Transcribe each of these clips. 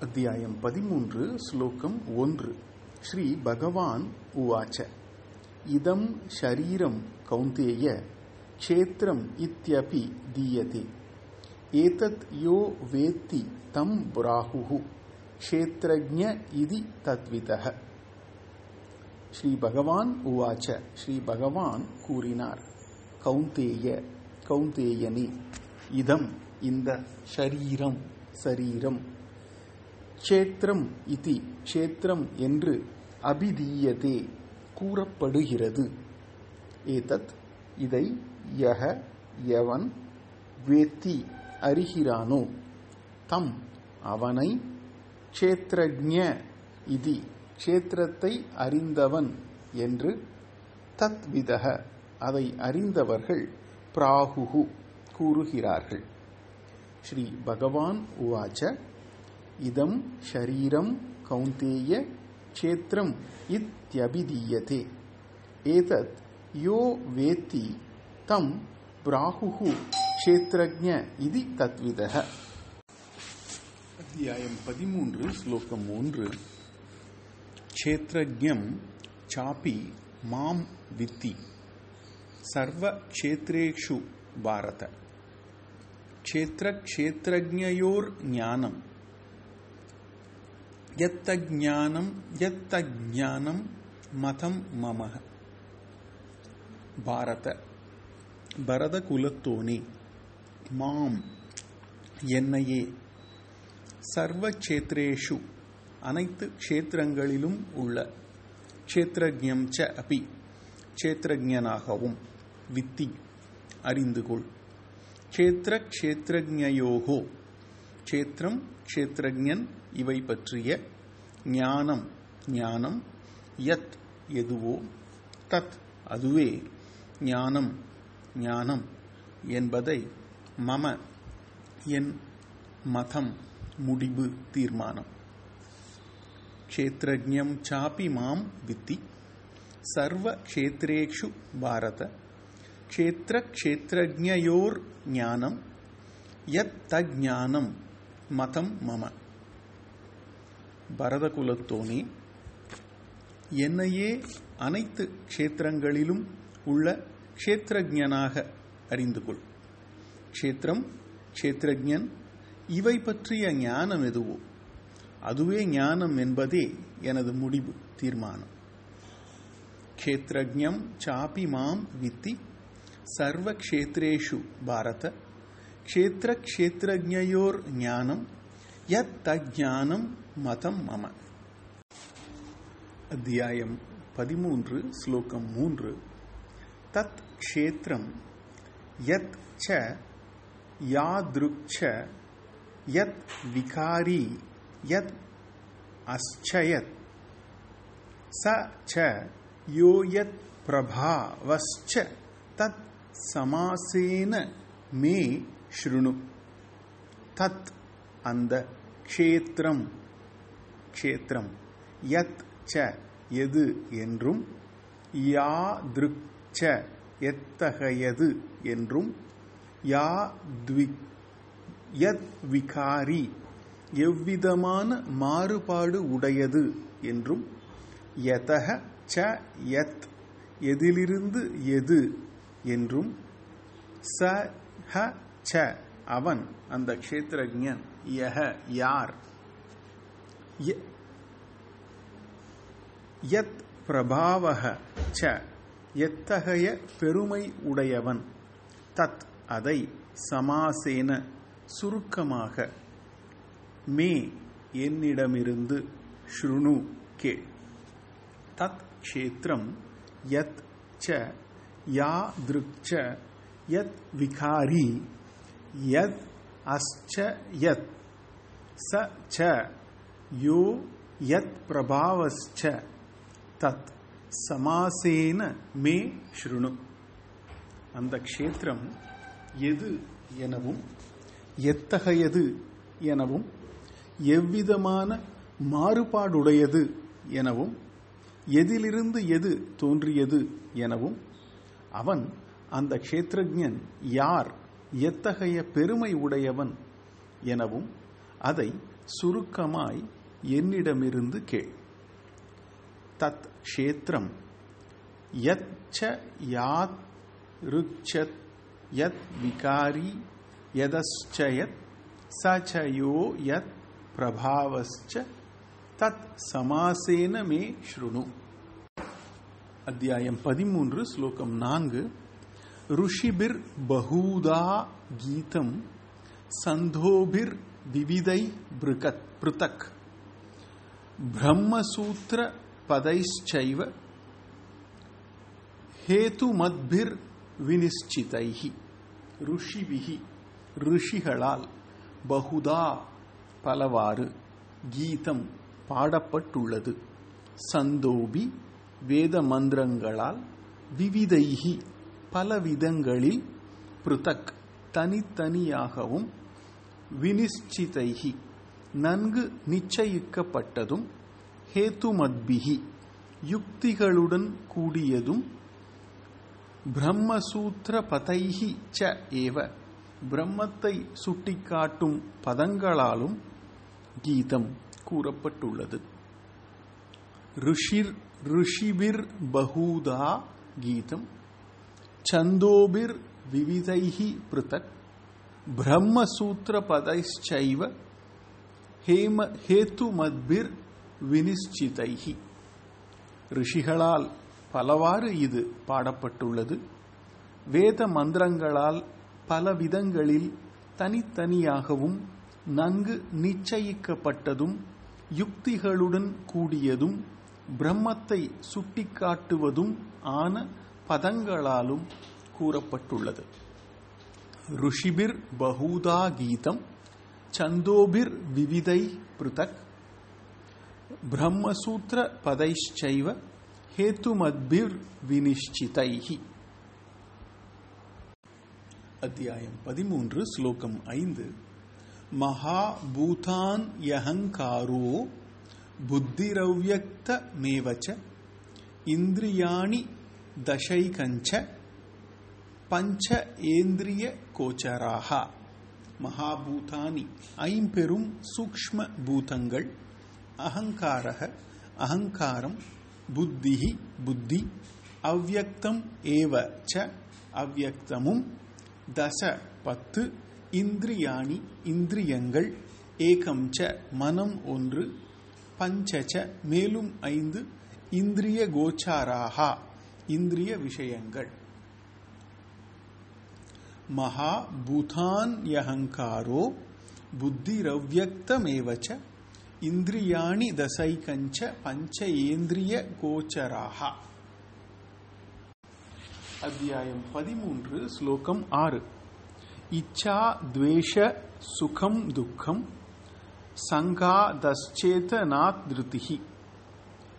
அத்தியாயம் பதிமூன்று ஸ்லோகம் ஒன்று. ஸ்ரீ பகவான் உவாச்ச. இதம் ஷரீரம் கௌந்தேய க்ஷேத்திரம் இத்தியபி தீயதே. ஏதத் யோ வேத்தி தம் புராகுஹு க்ஷேத்ரஜ இது தத்விதக ஸ்ரீ பகவான் உவாச்ச. ஸ்ரீ பகவான் கூறினார். கௌந்தேய கௌந்தேயனி. இதம் இந்த ஷரீரம் சரீரம். க்ஷேத்திரம் இதி க்ஷேத்திரம் என்று அபிதீயதே கூறப்படுகிறது. ஏதத் இதை யக எவன் வேத்தி அறிகிறானோ? தம் அவனை க்ஷேத்திரஜ்ஞ இதி க்ஷேத்திரத்தை அறிந்தவன் என்று தத்விதக அதை அறிந்தவர்கள் பிராகுகு கூறுகிறார்கள். ஸ்ரீ பகவான் உவாச்ச இதம் ஷரீரம் கௌந்தேய க்ஷேத்திரம் இத்யபிதீயதே ஏதத் யோ வேத்தி தம் பிராகுகு க்ஷேத்திரஜ்ஞ இது தத்விதக அத்தியாயம் பதிமூன்று ஸ்லோகம் ஒன்று க்ஷேத்திரஜம் சாப்பி மாம் வித்தி சர்வ க்ஷேத்ரேஷு பாரத க்ஷேத்திர க்ஷேத்திரஜயோர் ஞானம் யத்தஜானம் யத்தஜானம் மதம் மம பாரத பரத குலத்தோனே மாம் என்னையே சர்வ க்ஷேத்ரேஷு அனைத்து க்ஷேத்திரங்களிலும் உள்ள க்ஷேத்ரஜம் ச அபி க்ஷேத்ரஜனாகவும் வித்தி அறிந்து கொள். க்ஷேத்திர க்ஷேத்திரஜயோகோ க்ஷேத்திரம் க்ஷேத்ரஜன் இவை பற்றிய ஞானம் ஞானம் யத் எதுவோ? தத் அதுவே ஞானம் ஞானம் என்பதை மம என் மதம் முடிவு தீர்மானம். க்ஷேத்திரஜம் சாப்பி மாம் வித்தி சர்வ க்ஷேத்ரேஷு பாரத க்ஷேத்திர க்ஷேத்திரஜயோர் ஞானம் யத் தஜானம் மதம் மம. பரதகுலத்தோனே என்னையே அனைத்து க்ஷேத்திரங்களிலும் உள்ள க்ஷேத்திரஜனாக அறிந்து கொள். க்ஷேத்திரம் க்ஷேத்திரஜன் இவை பற்றிய ஞானம் எதுவோ? அதுவே ஞானம் என்பதே எனது முடிவு தீர்மானம். க்ஷேத்திரஜம் சாப்பி மாம் வித்தி சர்வக்ஷேத்ரேஷு பாரத க்ஷேத்திர க்ஷேத்திரஜயோர் ஞானம் யத் தஜானம் மதம் மம அத்தியாயம் பதிமூன்று ஸ்லோகம் மூன்று தத் க்ஷேத்திரம் யத் ச யாத்ருக்ஷ யத் விகாரி யத் அஸ்சயத் ச ச யோ யத் பிரபாவஸ்ச தத் சமாசேன மே ஸ்ருணு தத் அந்த க்ஷேத்திரம். க்ஷேத்திரம். யத் ச எது என்றும் யா ச எத்தகையது என்றும் யா த்விக் யத் விகாரி எவ்விதமான மாறுபாடு உடையது என்றும் யதக ச யத் எதிலிருந்து எது என்றும் ச ஹ ச அவன் அந்த க்ஷேத்திரஜன் யஹ யார்? யத் பிரபாவக ச எத்தகைய பெருமை உடையவன்? தத் அதை சமாசேன சுருக்கமாக மே என்னிடமிருந்து ஸ்ருணு கே தத் க்ஷேத்திரம் யத் ச யா திருக்ச யத் விகாரி யத் அஸ்ச யத். ச ச யோ யத் பிரபாவச்ச தத் சமாசேன மே ஸ்ருணு. அந்த க்ஷேத்திரம் எது எனவும் எத்தகையது எனவும் எவ்விதமான மாறுபாடுடையது எனவும் எதிலிருந்து எது தோன்றியது எனவும் அவன் அந்த க்ஷேத்திரஜன் யார் எத்தகைய பெருமை உடையவன் எனவும் அதை சுருக்கமாய் என்னிடமிருந்து கேள். தத் க்ஷேத்திரம். யச்ச யாத் ருச்சத் யத் விகாரி யதச்சயத் சச்சயோ யத் பிரபாவச்ச தத் சமாசேன மே ஸ்ருணு அத்தியாயம் பதிமூன்று ஸ்லோகம் நான்கு. ருஷிபிர் பகூதா கீதம் சந்தோபிர் द्विविधै बृकत् पृथक् ब्रह्मसूत्र पदैश्चैव ஹேதுமத்பிர் வினிஷ்டிதைஹி ருஷிவிஹி ரிஷிகளால் பகுதா பலவாறு கீதம் பாடப்பட்டுள்ளது. சந்தோபி வேத மந்திரங்களால் விவிதைகி பலவிதங்களில் பிருத்தக். தனித்தனியாகவும் வினிச்சிதைகி நன்கு நிச்சயிக்கப்பட்டதும் ஹேதுமத்பிகி யுக்திகளுடன் கூடியதும் பிரம்மசூத்திர பதைஹி ச ஏவ. பிரம்மத்தை சுட்டிக்காட்டும் பதங்களாலும் கீதம் கூறப்பட்டுள்ளது. ரிஷிர் ரிஷிபிர் பகூதா கீதம். சந்தோபிர் விவிதைஹி பிருதக் பிரம்மசூத்திர பதைச்சைவ ஹேம ஹேத்து மத்பிர் வினிச்சிதைஹி ரிஷிகளால் பலவாறு இது பாடப்பட்டுள்ளது. வேத மந்திரங்களால் பல விதங்களில் தனித்தனியாகவும் நன்கு நிச்சயிக்கப்பட்டதும் யுக்திகளுடன் கூடியதும் பிரம்மத்தை சுட்டிக்காட்டுவதும் ஆன பதங்களாலும் கூறப்பட்டுள்ளது. ऋषिभिर् बहूधा गीतं छन्दोभिर्विविधैः पृथक् பிரம்மசூத்திரபதைச்சைவ ஹேத்துமத்பிர் வினிஷ்சிதை அத்தியாயம் பதிமூன்று ஸ்லோகம் ஐந்து மகாபூதான் யகங்காரோ புத்திரவ்யக்த மேவச்ச இந்திரியாணி தசைகஞ்ச பஞ்ச ஏந்திரிய கோச்சராக. மகாபூதானி ஐம்பெரும் சூக்ம பூதங்கள் அகங்காரக அகங்காரம் புத்தி புத்தி அவ்யக்தம் ஏவ ச அவ்யக்தமும் தச பத்து இந்திரியாணி இந்திரியங்கள் ஏகம் ச மனம் ஒன்று பஞ்சச்ச மேலும் ஐந்து இந்திரிய கோச்சாராகா இந்திரிய விஷயங்கள். महाभूतान्यहङ्कारो बुद्धिरव्यक्तमेव च இந்திரியாணி தசைகஞ்ச பஞ்சேந்திரிய கோச்சராக அத்தியாயம் பதிமூன்று ஸ்லோகம் ஆறு. இச்சா துவேஷ சுகம் துக்கம் சங்காதச்சேதனாத்ருதிஹி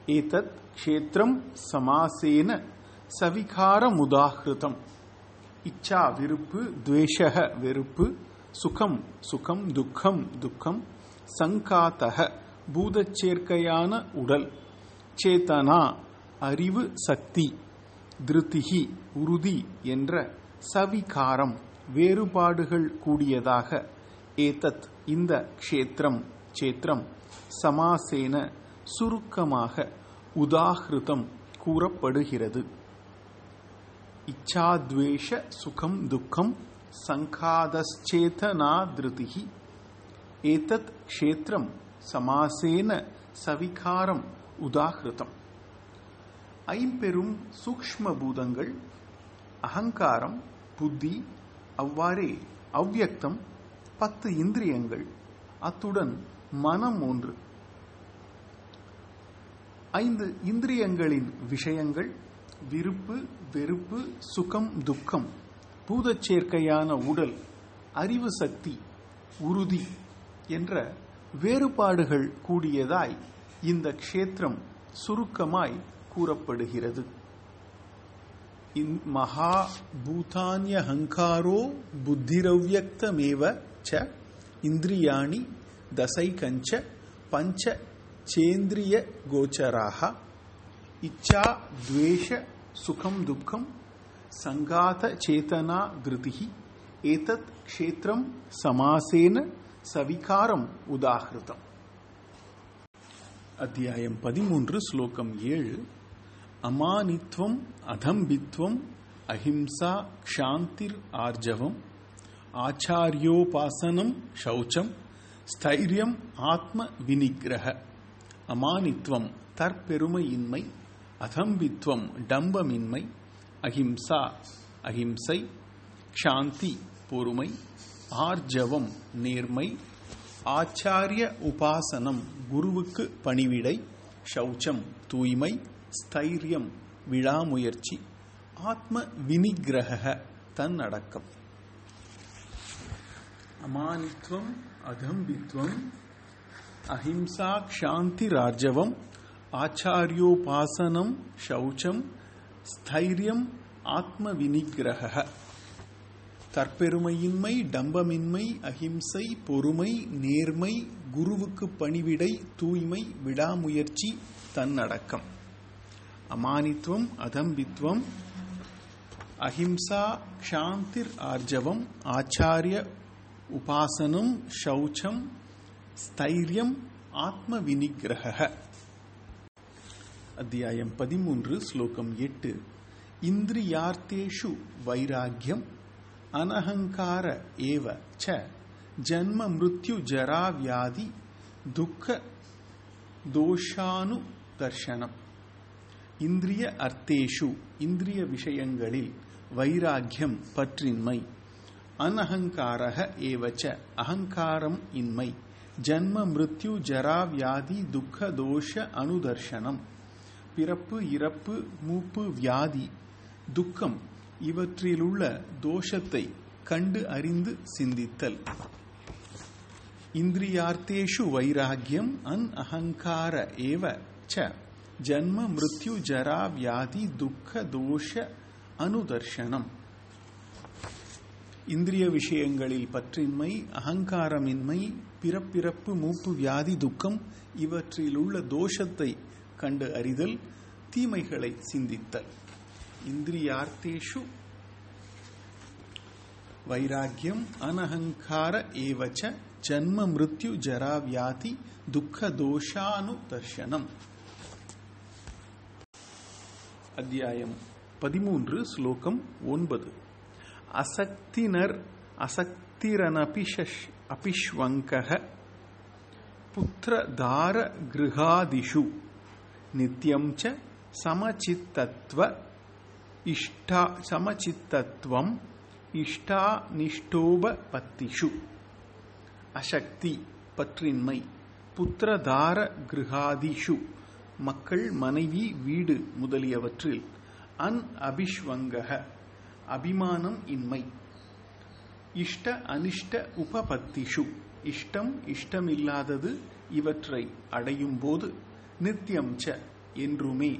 ஏதத் க்ஷேத்திரம் சமாசேன சவிகாரமுதாகிருதம் இச்சா விருப்பு துவேஷக வெறுப்பு சுகம் சுகம் துக்கம் துக்கம் சங்காத்தக பூதச்சேர்க்கையான உடல் சேத்தனா அறிவு சக்தி திருத்திகி உறுதி என்ற சவிகாரம் வேறுபாடுகள் கூடியதாக ஏதத் இந்த க்ஷேத்திரம் சேத்திரம் சமாசேன சுருக்கமாக உதாகிருதம் கூறப்படுகிறது. இச்சாத்வேஷ சுகம் துக்கம் சங்காதச்சேதனாதிருதிகி ஏதத் க்ஷேத்திரம் சமாசேன சவிகாரம் உதாகிருதம் ஐம்பெரும் சூக்ம பூதங்கள் அகங்காரம் புத்தி அவ்வாறே அவ்வியக்தம் பத்து இந்திரியங்கள் அத்துடன் மனம் ஒன்று. ஐந்து இந்திரியங்களின் விஷயங்கள் விருப்பு வெறுப்பு சுகம் துக்கம் பூதச்சேர்க்கையான உடல் அறிவு சக்தி உறுதி என்ற வேறுபாடுகள் கூடியதாய் இந்த க்ஷேத்திரம் சுருக்கமாய் கூறப்படுகிறது. மகா பூதான்யஹங்காரோ புத்திரவ்யக்தமேவ ச இந்திரியாணி தசைகஞ்ச பஞ்ச சேந்திரிய கோச்சராக இச்சா துவேஷ சுகம் துக்கம் சங்காத சேதனா திருதிஹி ஏதத் க்ஷேத்திரம் சமாசேன சவிகாரம் உதாகிருதம். அத்தியாயம் பதிமூன்று ஸ்லோகம் ஏழு. அமானித்வம் அதம்பித்வம் அஹிம்சா க்ஷாந்திர் ஆர்ஜவம் ஆச்சாரியோபாசனம் சௌச்சம் ஸ்தைரியம் ஆத்ம வினிகிரக அமானித்வம் தற்பெருமையின்மை. அதம்பித்வம் டம்பமின்மை அஹிம்சா அஹிம்சை க்ஷாந்தி பொறுமை ஆர்ஜவம் நேர்மை ஆச்சாரிய உபாசனம் குருவுக்கு பணிவிடை சௌச்சம் தூய்மை ஸ்தைரியம் விழாமுயற்சி ஆத்ம வினிகிரக தன்னடக்கம் அமானித்வம் அதம்பித்வம் அஹிம்சா க்ஷாந்திரார்ஜவம் ஆச்சாரியோபாசனம் சௌச்சம் ஸ்தைரியம் ஆத்ம வினிகிரக தற்பெருமையின்மை டம்பமின்மை அஹிம்சை பொறுமை நேர்மை குருவுக்கு பணிவிடை தூய்மை விடாமுயற்சி தன்னடக்கம். அமானித்துவம் அதம்பித்வம் அஹிம்சா க்ஷாந்திர் ஆர்ஜவம் ஆச்சாரிய உபாசனம் சௌச்சம் ஸ்தைரியம் ஆத்ம வினிகிரக அத்தியாயம் பதிமூன்று ஸ்லோகம் எட்டு. இந்திரியார்த்தேஷு வைராக்கியம் அனஹங்கார ஏவ ச. ஜன்ம மிருத்யு ஜரா வியாதி துக்க தோஷானு தர்ஷனம். இந்திரிய அர்த்தேஷு இந்திரிய விஷயங்களில் வைராக்கியம் பற்றின்மை. அனஹங்காரக ஏவச்ச அகங்காரம் இன்மை. ஜன்ம மிருத்யு ஜரா வியாதி துக்க தோஷ அனுதர்ஷனம். பிறப்பு இறப்பு மூப்பு வியாதி துக்கம் இவற்றிலுள்ள தோஷத்தை கண்டு அறிந்து சிந்தித்தல். இந்திரியார்த்தேஷு வைராக்கியம் அன் அகங்கார ஏவ ச. ஜன்ம மிருத்யு ஜரா வியாதி துக்க தோஷ அனுதர்ஷனம். இந்திரிய விஷயங்களில் பற்றின்மை அகங்காரமின்மை பிறப்பிறப்பு மூப்பு வியாதி துக்கம் இவற்றிலுள்ள தோஷத்தை கண்டு அறிதல் தீமைகளை சிந்தித்தல். இந்திரியார்த்தேஷு. வைராக்கியம் அனஹங்கார ஏவச்ச ஜன்ம மிருத்யு ஜரா வியாதி துக்க தோஷானு தர்ஷனம். அத்தியாயம் பதிமூன்று ஸ்லோகம் ஒன்பது. அசக்தினர் அசக்திரனபிஷ் அபிஷ்வங்கக புத்திரதார கிருகாதிஷு நித்தியம் ச சமச்சித்தத்துவ இஷ்டா சமச்சித்தத்துவம் இஷ்டானிஷ்டோபத்திஷு அசக்தி பற்றின்மை புத்திரதார கிருகாதிஷு மக்கள் மனைவி வீடு முதலியவற்றில் அன் அபிஷ்வங்கக அபிமானம் இன்மை. இஷ்ட அனிஷ்ட உபபத்திஷு. இஷ்டம் இஷ்டமில்லாதது இவற்றை அடையும் போது நித்தியம் ச என்றுமே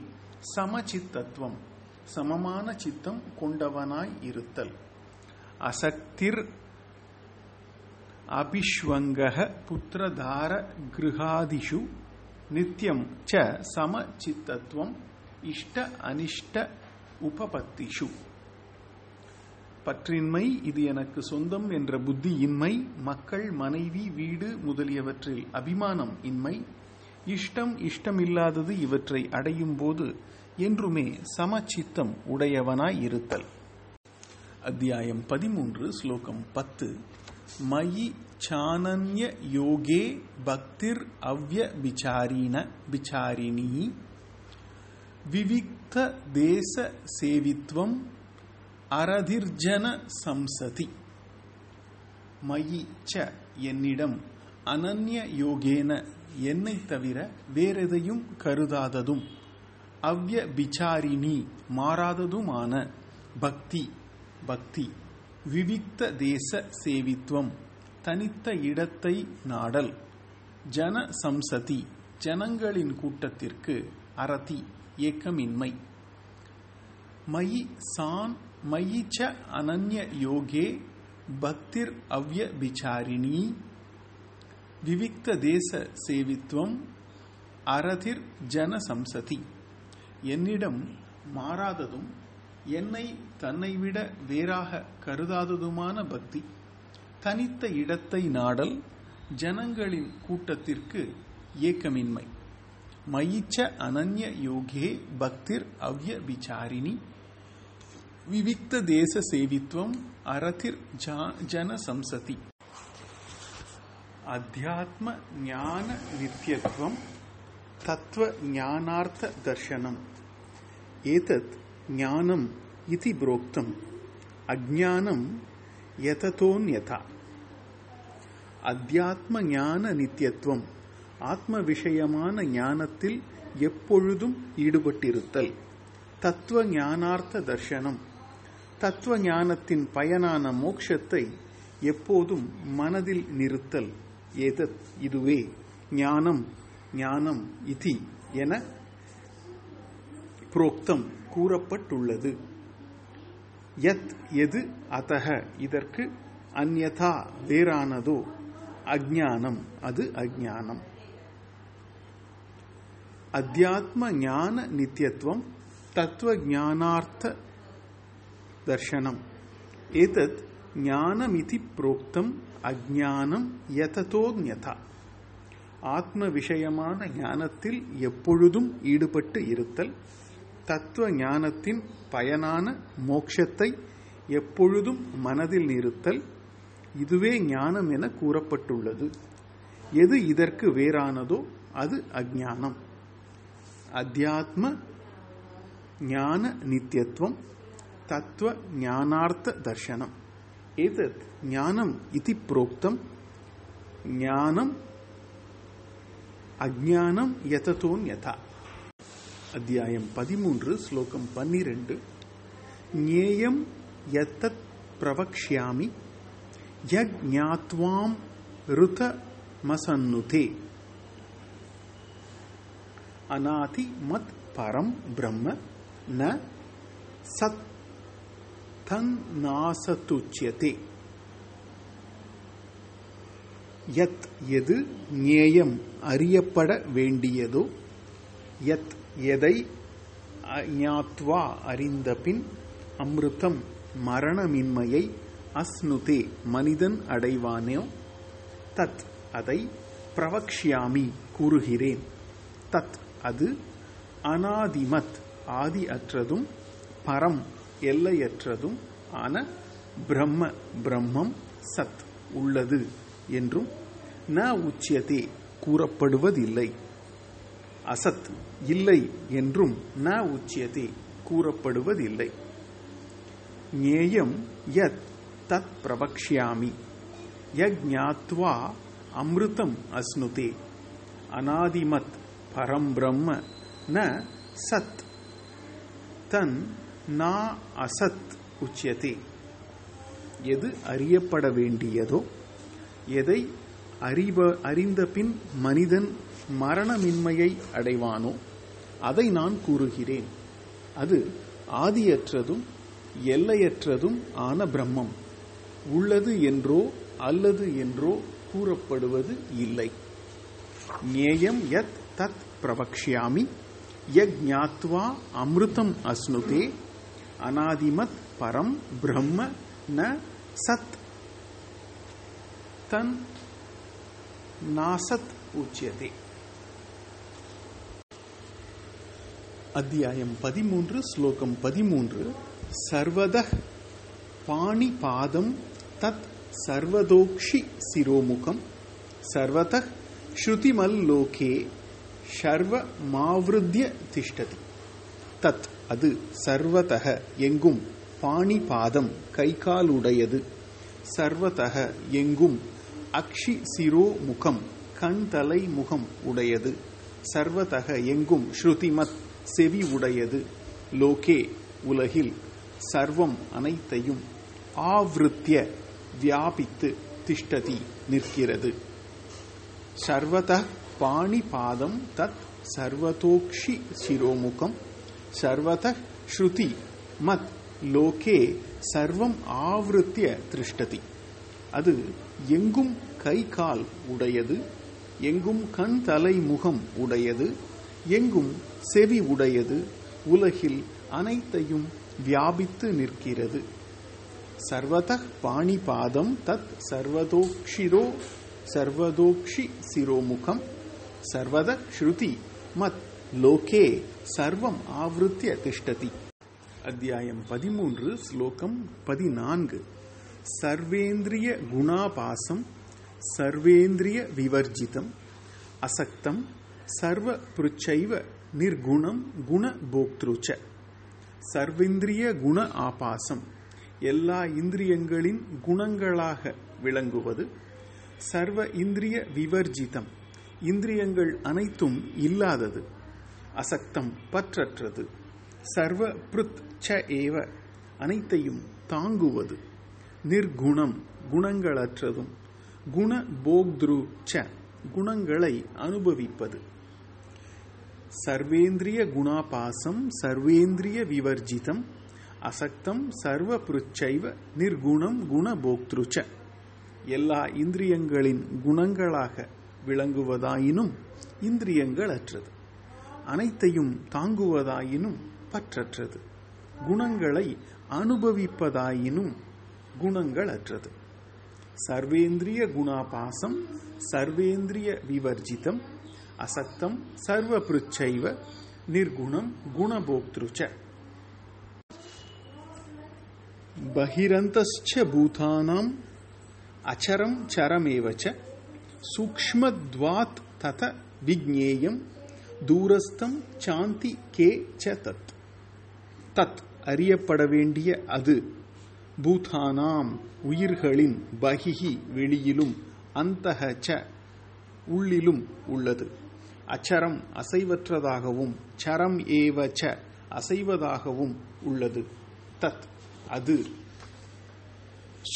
சமச்சித்தத்துவம் சமமான சித்தம் கொண்டவனாய் இருத்தல். அசக்திர் அபிஷ்வங்கக புத்திரதார கிருஹாதிஷு நித்தியம் ச சமச்சித்தத்துவம் இஷ்ட அனிஷ்ட உபபத்திஷு. பற்றின்மை இது எனக்கு சொந்தம் என்ற புத்தி இன்மை மக்கள் மனைவி வீடு முதலியவற்றில் அபிமானம் இன்மை இஷ்டம் இஷ்டமில்லாதது இவற்றை அடையும் போது என்றுமே சமச்சித்தம் உடையவனாய் இருத்தல் அத்தியாயம் பதிமூன்று ஸ்லோகம் பத்து. மயி சானன்ய யோகே பக்திர் அவ்ய விசாரீன விசாரிணி. விவிக்த தேச சேவித்வம் அரதிர்ஜன சம்சதி. மயி ச என்னிடம் அனன்ய யோகேன என்னை தவிர வேறெதையும் கருதாததும். அவ்ய விசாரிணி மாறாததுமான பக்தி பக்தி விவிக்த தேச சேவித்வம் தனித்த இடத்தை நாடல் ஜன சம்சதி ஜனங்களின் கூட்டத்திற்கு அரதி ஏக்கமின்மை. மயி சான் மயி ச அனன்ய யோகே பக்திர் அவ்ய விசாரிணி விவிக்த தேச சேவித்வம் அரதிர் ஜன சம்சதி என்னிடம் மாறாததும் என்னை தன்னை விட வேறாக கருதாததுமான பக்தி தனித்த இடத்தை நாடல் ஜனங்களின் கூட்டத்திற்கு ஏக்கமின்மை. மயிச்ச அனன்ய யோகே பக்திர் அவ்ய விசாரிணி. விவிக்த தேச சேவித்வம் அரதிர் ஜன சம்சதி அத்தியாத்ம ஞான நித்தியத்துவம் தத்துவ ஞானார்த்த தர்ஷனம். ஏதத் ஞானம் இதி புரோக்தம் அஜானம் யததோன்யதா அத்தியாத்ம ஞான நித்தியத்துவம் ஆத்ம விஷயமான ஞானத்தில் எப்பொழுதும் ஈடுபட்டிருத்தல். தத்துவ ஞானார்த்த தர்ஷனம் தத்துவ ஞானத்தின் பயனான மோட்சத்தை எப்போதும் மனதில் நிறுத்தல். ஏதத் இதுவே ஞானம் ஞானம் இதி என புரோக்தம் கூறப்பட்டுள்ளது. யத் எது அத்தக இதற்கு அந்யதா வேறானதோ அஜானம் அது அஜானம் அத்தியாத்ம ஞான நித்தியத்துவம் தத்துவ ஞானார்த்த தர்ஷனம் ஏதத் ஞானமிதி புரோக்தம் அஜானம் யததோன்யதா. ஆத்ம விஷயமான ஞானத்தில் எப்பொழுதும் ஈடுபட்டு இருத்தல் தத்துவ ஞானத்தின் பயனான மோட்சத்தை எப்பொழுதும் மனதில் நிறுத்தல் இதுவே ஞானம் என கூறப்பட்டுள்ளது. எது இதற்கு வேறானதோ அது அஜானம் அத்தியாத்ம ஞான நித்தியத்துவம் தத்துவ ஞானார்த்த தர்சனம் ஏதத் ஞானம் இது புரோக்தம் ஞானம் அஜானம் யததோன் யதா அத்தியாயம் பதிமூன்று ஸ்லோகம் பன்னிரண்டு ஞேயம் யத்தத் பிரவக்ஷ்யாமி யஜ்ஞாத்வாம் ருத மசன்னுதே அநாதி மத் பரம் பிரம்ம ந சத் தன் நாசத்துச்சியதே யத் எது ஞேயம் அறியப்பட வேண்டியதோ யத் எதை ஞாத்வா அறிந்தபின் அமிர்தம் மரணமின்மையை அஸ்னுதே மனிதன் அடைவானோ தத் அதை பிரவக்ஷியாமி கூறுகிறேன். தத் அது அனாதிமத் ஆதி அற்றதும் பரம் எல்லையற்றதும் ஆன பிரம்ம பிரம்மம் சத் உள்ளது என்றும் ந உச்சியதே கூறப்படுவதில்லை. அசத் இல்லை என்றும் ந உச்சியதே கூறப்படுவதில்லை. ஞேயம் யத் தத் பிரபக்ஷாமி யஜ்ஞாத்வா அமிர்தம் அஸ்னுதே அநாதிமத் பரம் பிரம்ம ந சத் தன் நா அசத் உச்சியதே. எது அறியப்பட வேண்டியதோ எதை அறிவ அறிந்த பின் மனிதன் மரணமின்மையை அடைவானோ அதை நான் கூறுகிறேன். அது ஆதியற்றதும் எல்லையற்றதும் ஆன பிரம்மம். உள்ளது என்றோ அல்லது என்றோ கூறப்படுவது இல்லை. ஞேயம் யத் தத் பிரபக்ஷாமி யஜ்ஞாத்வா அமிர்தம் அஸ்னுதே அநாதிமத் பரம் பிரம்ம ந சத். தன் நாசத் உச்சியதே அத்தியாயம் பதிமூன்று ஸ்லோகம் பதிமூன்று. சர்வத பாணி பாதம் தத் சர்வதோக்ஷி சிரோமுகம். சர்வத ஸ்ருதிமல்லோகே சர்வ மாவிருத்திய திஷ்டதி. தத் அது சர்வதக எங்கும் பாணி பாதம் கை சர்வதக எங்கும் அக்ஷி சிரோ முகம் கண் தலை முகம் உடையது. சர்வதக எங்கும் ஸ்ருதிமத் செவி உடையது. லோகே உலகில் சர்வம் அனைத்தையும் ஆவிருத்திய வியாபித்து திஷ்டதி நிற்கிறது. சர்வத பாணி பாதம் தத் சர்வதோக்ஷி சிரோமுகம் சர்வத ஸ்ருதி மத் லோகே சர்வம் ஆவருத்திய திருஷ்டதி. அது எங்கும் கை கால் உடையது எங்கும் கண் தலை முகம் உடையது எங்கும் செவி உடையது உலகில் அனைத்தையும் வியாபித்து நிற்கிறது. சர்வத பாணி பாதம் தத் சர்வதோக்ஷிரோ சர்வதோக்ஷி சிரோமுகம். சர்வத ஸ்ருதி மத் லோகே சர்வம் ஆவருத்திய திஷ்டதி அத்தியாயம் பதிமூன்று ஸ்லோகம் பதினான்கு. சர்வேந்திரிய குணாபாசம் சர்வேந்திரிய விவர்ஜிதம் அசக்தம் சர்வ புருச்சைவ நிர்குணம் குண போக்திருச்ச சர்வேந்திரிய குண ஆபாசம் எல்லா இந்திரியங்களின் குணங்களாக விளங்குவது. சர்வ இந்திரிய விவர்ஜிதம் இந்திரியங்கள் அனைத்தும் இல்லாதது. அசக்தம் பற்றற்றது. சர்வ பிருத் ச ஏவ அனைத்தையும் தாங்குவது. நிர்குணம் குணங்களற்றதும். குண போக்திரு ச குணங்களை அனுபவிப்பது. சர்வேந்திரிய குணாபாசம் சர்வேந்திரிய விவர்ஜிதம். அசக்தம் சர்வ புருச்சைவ நிர்குணம் குணபோக்திருச்ச எல்லா இந்திரியங்களின் குணங்களாக விளங்குவதாயினும் இந்திரியங்கள் அற்றது அனைத்தையும் தாங்குவதாயினும் பற்றற்றது. குணங்களை அனுபவிப்பதாயினும் குணங்களற்றது. சர்வேந்திரிய குணாபாசம் சர்வேந்திரிய விவர்ஜிதம் அசத்தம் சர்வ பிருச்சைவ நிர்குணம் குணபோக்திருச்ச. பகிரந்தஸ்ச பூதானாம் அச்சரம் சரமேவச்ச சூக்ஷ்மத்வாத் தத விஜ்ஞேயம் தூரஸ்தம் சாந்தி கே ச தத். தத் அறியப்பட வேண்டிய அது. பூதானாம் உயிர்களின் பகிஹி வெளியிலும் அந்தக ச உள்ளிலும் உள்ளது. அச்சரம் அசைவற்றதாகவும் சரம் ஏவ ச அசைவதாகவும் உள்ளது. தத் அது.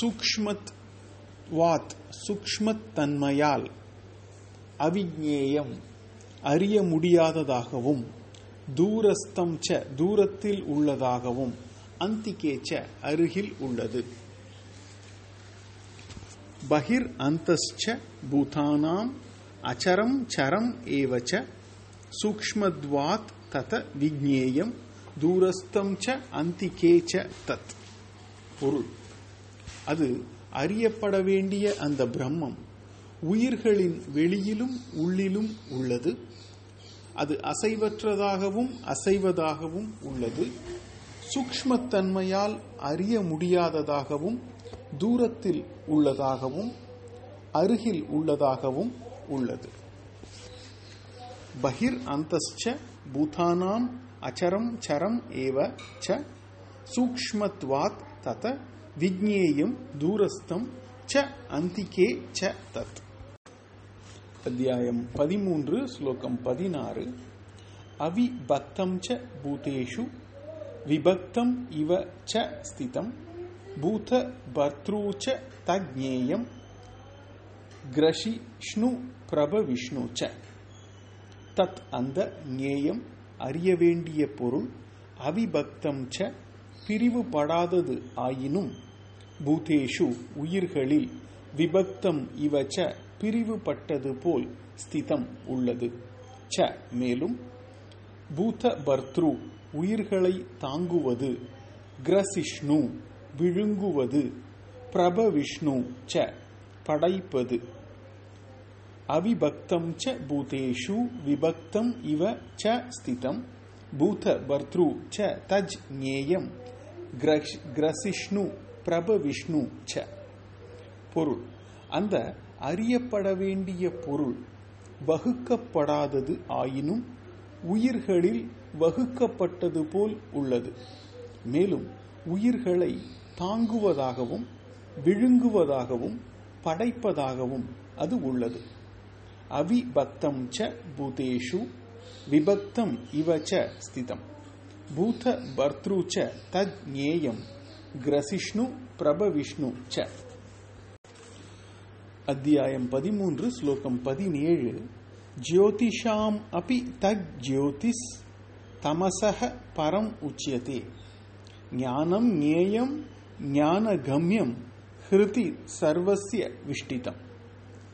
சூக்ஷ்மத் வாத் சூக்ஷ்மத் தன்மையால் அவிஜ்ஞேயம். அறிய முடியாததாகவும் தூரஸ்தம் ச தூரத்தில் உள்ளதாகவும் அந்திகேச்ச அருகில் உள்ளது. பகிர் அந்தஸ்ச பூதானாம் அச்சரம் சரம் ஏவச்ச சூக்ஷ்மத்வாத் தத விஜ்ஞேயம் தூரஸ்தம் ச அந்திகேச்ச ச தத். பொருள். அது அறியப்பட வேண்டிய அந்த பிரம்மம் உயிர்களின் வெளியிலும் உள்ளிலும் உள்ளது. அது அசைவற்றதாகவும் அசைவதாகவும் உள்ளது. சூக்ஷ்மத்தன்மையால் அறிய முடியாததாகவும் தூரத்தில் உள்ளதாகவும் அருகில் உள்ளதாகவும் உள்ளது. பகிர் அந்தஸ்ச பூதானாம் அச்சரம் சரம் ஏவ ச சூக்ஷ்மத்வாத் தத விஜ்ஞேயம் தூரஸ்தம் ச அந்திகே ச தத். அத்தியாயம் பதிமூன்று ஸ்லோகம் பதினாறு. அவிபக்தம் ச பூதேஷு விபக்தம் இவ ச ஸ்திதம் பூத பர்த்ரு ச தஜ்ஞேயம் கிரஷிஷ்ணு பிரபவிஷ்ணு ச. தத் அந்த ஞேயம் அறிய வேண்டிய பொருள் அவிபக்தம் ச பிரிவுபடாதது ஆயினும் பூதேஷு உயிர்களில் விபக்தம் இவச்ச பிரிவுபட்டது போல் ஸ்திதம் உள்ளது. ச மேலும் பூத பர்த்ரு உயிர்களை தாங்குவது. கிரசிஷ்ணு விழுங்குவது. பிரபவிஷ்ணு ச படைப்பது. அவிபக்தம் ச பூதேஷு விபக்தம் இவ ச ஸ்திதம். பூத பர்த்ரு ச தஜ் ஞேயம். கிரசிஷ்ணு பிரபவிஷ்ணு ச. பொருள். அந்த அறியப்பட வேண்டிய பொருள் வகுக்கப்படாதது ஆயினும் உயிர்களில் வகுக்கப்பட்டது போல் உள்ளது. மேலும் உயிர்களை தாங்குவதாகவும் விழுங்குவதாகவும் படைப்பதாகவும் அது உள்ளது. அவிபக்தம் ச பூதேஷு விபக்தம் இவ ச ஸ்திதம். பூத பர்த்ரு ச தத் ஞேயம் கிரசிஷ்ணு பிரபவிஷ்ணு ச. அத்தியாயம் பதிமூன்று ஸ்லோகம் பதினேழு. ஜோதிஷாம் அபி தக் ஜோதிஸ் தமசக பரம் உச்சியதே. ஞானம் ஞேயம் ஞானகம்யம் ஹிருதி சர்வசிய விஷ்டிதம்.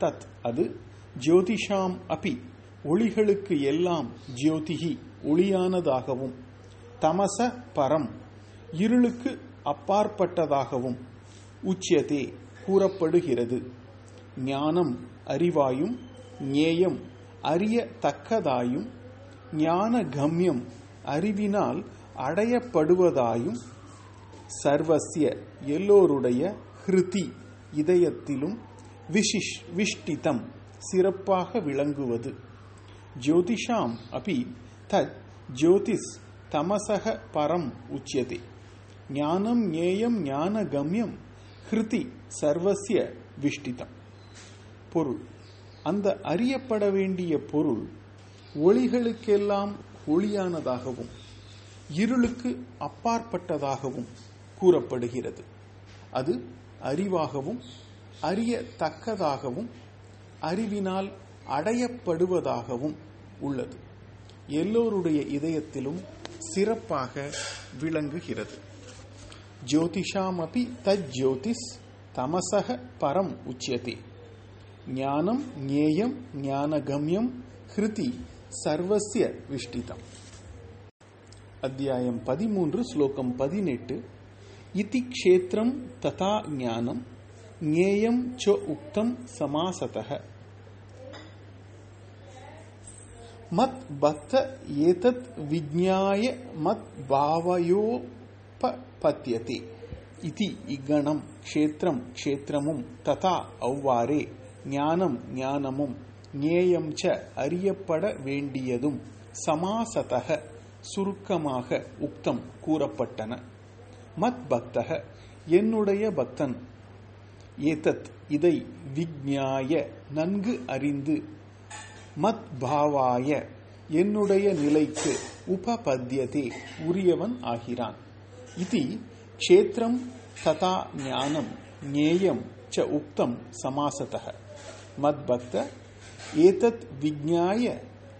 தத் அது ஜோதிஷாம் அபி ஒளிகளுக்கு எல்லாம் ஜோதிகி ஒளியானதாகவும். தமச பரம் இருளுக்கு அப்பாற்பட்டதாகவும் உச்சியதே கூறப்படுகிறது. ஞானம் அறிவாயும் ஞேயம் அறியத்தக்கதாயும் ஞான கம்யம் அறிவினால் அடையப்படுவதாயும் சர்வசிய எல்லோருடைய ஹிருதி இதயத்திலும் விஷிஷ் விஷ்டிதம் சிறப்பாக விளங்குவது. ஜோதிஷாம் அபி தத் ஜோதிஷ் தமசக பரம் உச்சியதே ஞானம் ஞேயம் ஞான கம்யம் ஹிருதி சர்வசிய விஷ்டிதம். பொருள். அந்த அறியப்பட வேண்டிய பொருள் ஒளிகளுக்கெல்லாம் ஒளியானதாகவும் இருளுக்கு அப்பாற்பட்டதாகவும் கூறப்படுகிறது. அது அறிவாகவும் அறியத்தக்கதாகவும் அறிவினால் அடையப்படுவதாகவும் உள்ளது. எல்லோருடைய இதயத்திலும் சிறப்பாக விளங்குகிறது. ஜோதிஷாமபி தஜ்யோதிஷ் தமசக பரம் உச்சியதே ஞானம் ஞேயம் ஞானகம்யம் ஹிருதி சர்வசிய விஷ்டிதம். அத்தியாயம் பதிமூன்று ஸ்லோகம் பதினெட்டு. இதி க்ஷேத்திரம் ததா ஞானம் ஞேயம் ச உக்தம் சமாசதக மத் பத்த ஏதத் விஜ்ஞாய மத் பாவயோபபத்தியதே இதி இகணம் க்ஷேத்திரம் க்ஷேத்திரமும் ததா அவ்வாறே. ஞானம் ஞானமும் ஞேயம் ச அறியப்பட வேண்டியதும் சமாசதக சுருக்கமாக உக்தம் கூறப்பட்டன. மத் பக்தக என்னுடைய பக்தன். ஏதத் இதை விஜ்ஞாய நன்கு அறிந்து. மத் பாவாய என்னுடைய நிலைக்கு உபபத்தியதே உரியவன் ஆகிறான். இது க்ஷேத்திரம் ததா ஞானம் ஞேயம் ச உக்தம் சமாசதः மத் பக்த ஏதத் விஜ்ஞாய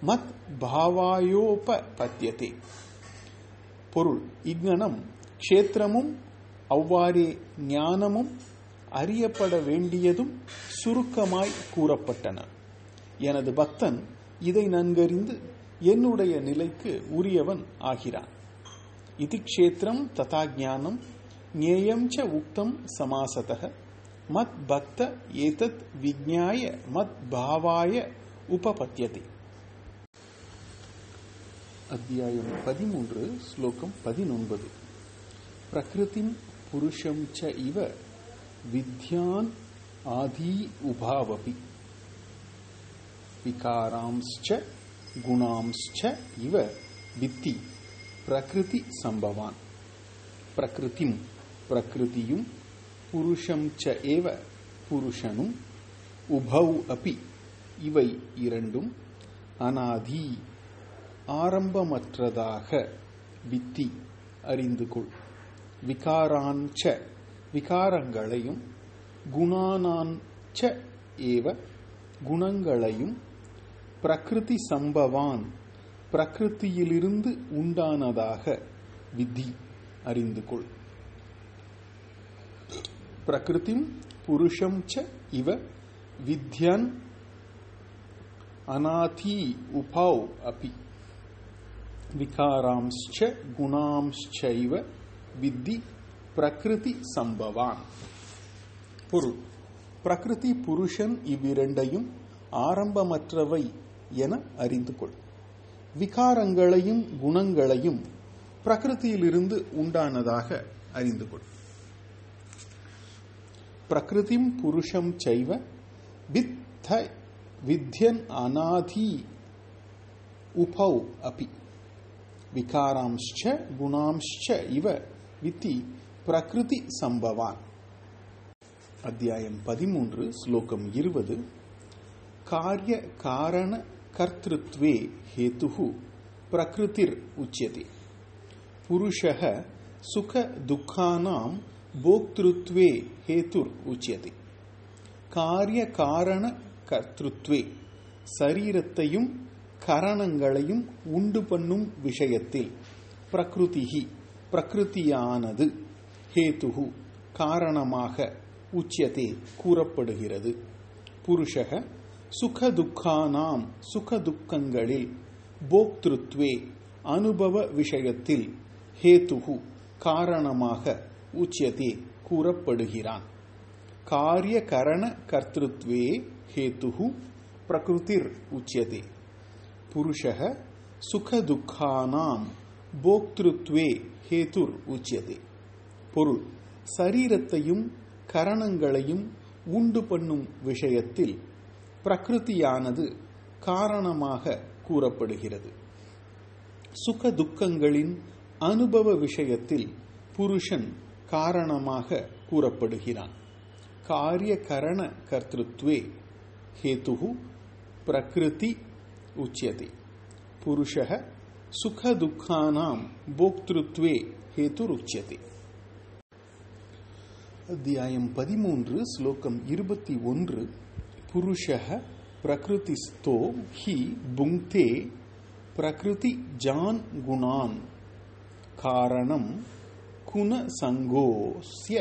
மத் பாவாயோபபத்தியதே பொருள் இங்ஙனம் க்ஷேத்திரமும் அவ்வாறே ஞானமும் அறியப்பட வேண்டியதும் சுருக்கமாய் கூறப்பட்டன. எனது பக்தன் இதை நன்கறிந்து என்னுடைய நிலைக்கு உரியவன் ஆகிறான். இது க்ஷேத்திரம் ததா ஞானம் ஞேயம் ச உக்தம் சமாசதः மத் பக்த ஏதத் விஜ்ஞாய மத் பாவாய உபபத்தியதே அத்தியாயம் பதிமூன்று ஸ்லோகம் பதினொன்பது பிரகிருதிம் புருஷம் ச இவ வித்யான் ஆதி உபாவபி விகாராம்ச்ச குணாம்ச்ச இவ வித்தி பிரகிருதி சம்பவான் பிரகிருதிம் பிரகிருதியும் புருஷம் ச ஏவ புருஷனும் உபௌ அபி. இவை இரண்டும் அனாதி ஆரம்பமற்றதாக வித்தி அறிந்து கொள். விகாராஞ்ச விகாரங்களையும் குணானாஞ்ச ஏவ குணங்களையும் பிரகிருதி சம்பவான் பிரகிருத்தியிலிருந்து உண்டானதாக விதி அறிந்து கொள். பிரகிருதிம் புருஷம் ச இவ வித்யன் அநாதி உபௌ அபி விகாராம்ச்ச குணாம்ச்சைவ வித்தி பிரகிருதி சம்பவான் பொருள் பிரகிருதி புருஷன் இவ்விரண்டையும் ஆரம்பமற்றவை என அறிந்து கொள் விகாரங்களையும் குணங்களையும் பிரகிருதியிலிருந்து உண்டானதாக அறிந்து கொள் பிரகிருதிம் புருஷம் செய்வ வித்த வித்யன் அநாதி உபௌ அபி விகாராம்ச்ச குணாம்ச்ச இவ வித்தி பிரகிருதி சம்பவான் அத்தியாயம் பதிமூன்று ஸ்லோகம் இருபது। காரிய காரண கர்த்திருத்வே ஹேதுஹு பிரகிருதிர் உச்சியதே புருஷः சுக துக்கானாம் போக்திருத்வே ஹேதுர் உச்சியதே காரிய காரண கர்த்திருத்வே சரீரத்தையும் கரணங்களையும் உண்டு பண்ணும் விஷயத்தில் பிரகிருதிஹி பிரகிருதியானது ஹேதுஹு காரணமாக உச்சியதே கூறப்படுகிறது। புருஷக சுகதுக்கானாம் சுகதுக்கங்களில் போக்திருத்வே அனுபவ விஷயத்தில் ஹேதுகு காரணமாக உச்சியதே கூறப்படுகிறான். காரிய கரண கர்த்திருத்வே ஹேத்து பிரகிருதிர் உச்சியதே. புருஷக சுகதுக்கானாம் போக்திருத்வே ஹேதுர் உச்சியதே. பொருள் சரீரத்தையும் கரணங்களையும் உண்டு பண்ணும் விஷயத்தில் பிரகிருதியானது காரணமாக கூறப்படுகிறது. சுக துக்கங்களின் அனுபவ விஷயத்தில் புருஷன் காரணமாக கூறப்படுகிறான். காரிய கரண கர்த்திருத்வே ஹேது பிரகிருதி உச்சியதே. புருஷः சுக துக்கானாம் போக்திருத்வே ஹேதுருச்சியதே. அத்தியாயம் பதிமூன்று ஸ்லோகம் இருபத்தி ஒன்று. புருஷः பிரகிருதிஸ்தோ ஹி புங்தே பிரகிருதி ஜான் குணான். காரணம் குண சங்கோஸ்ய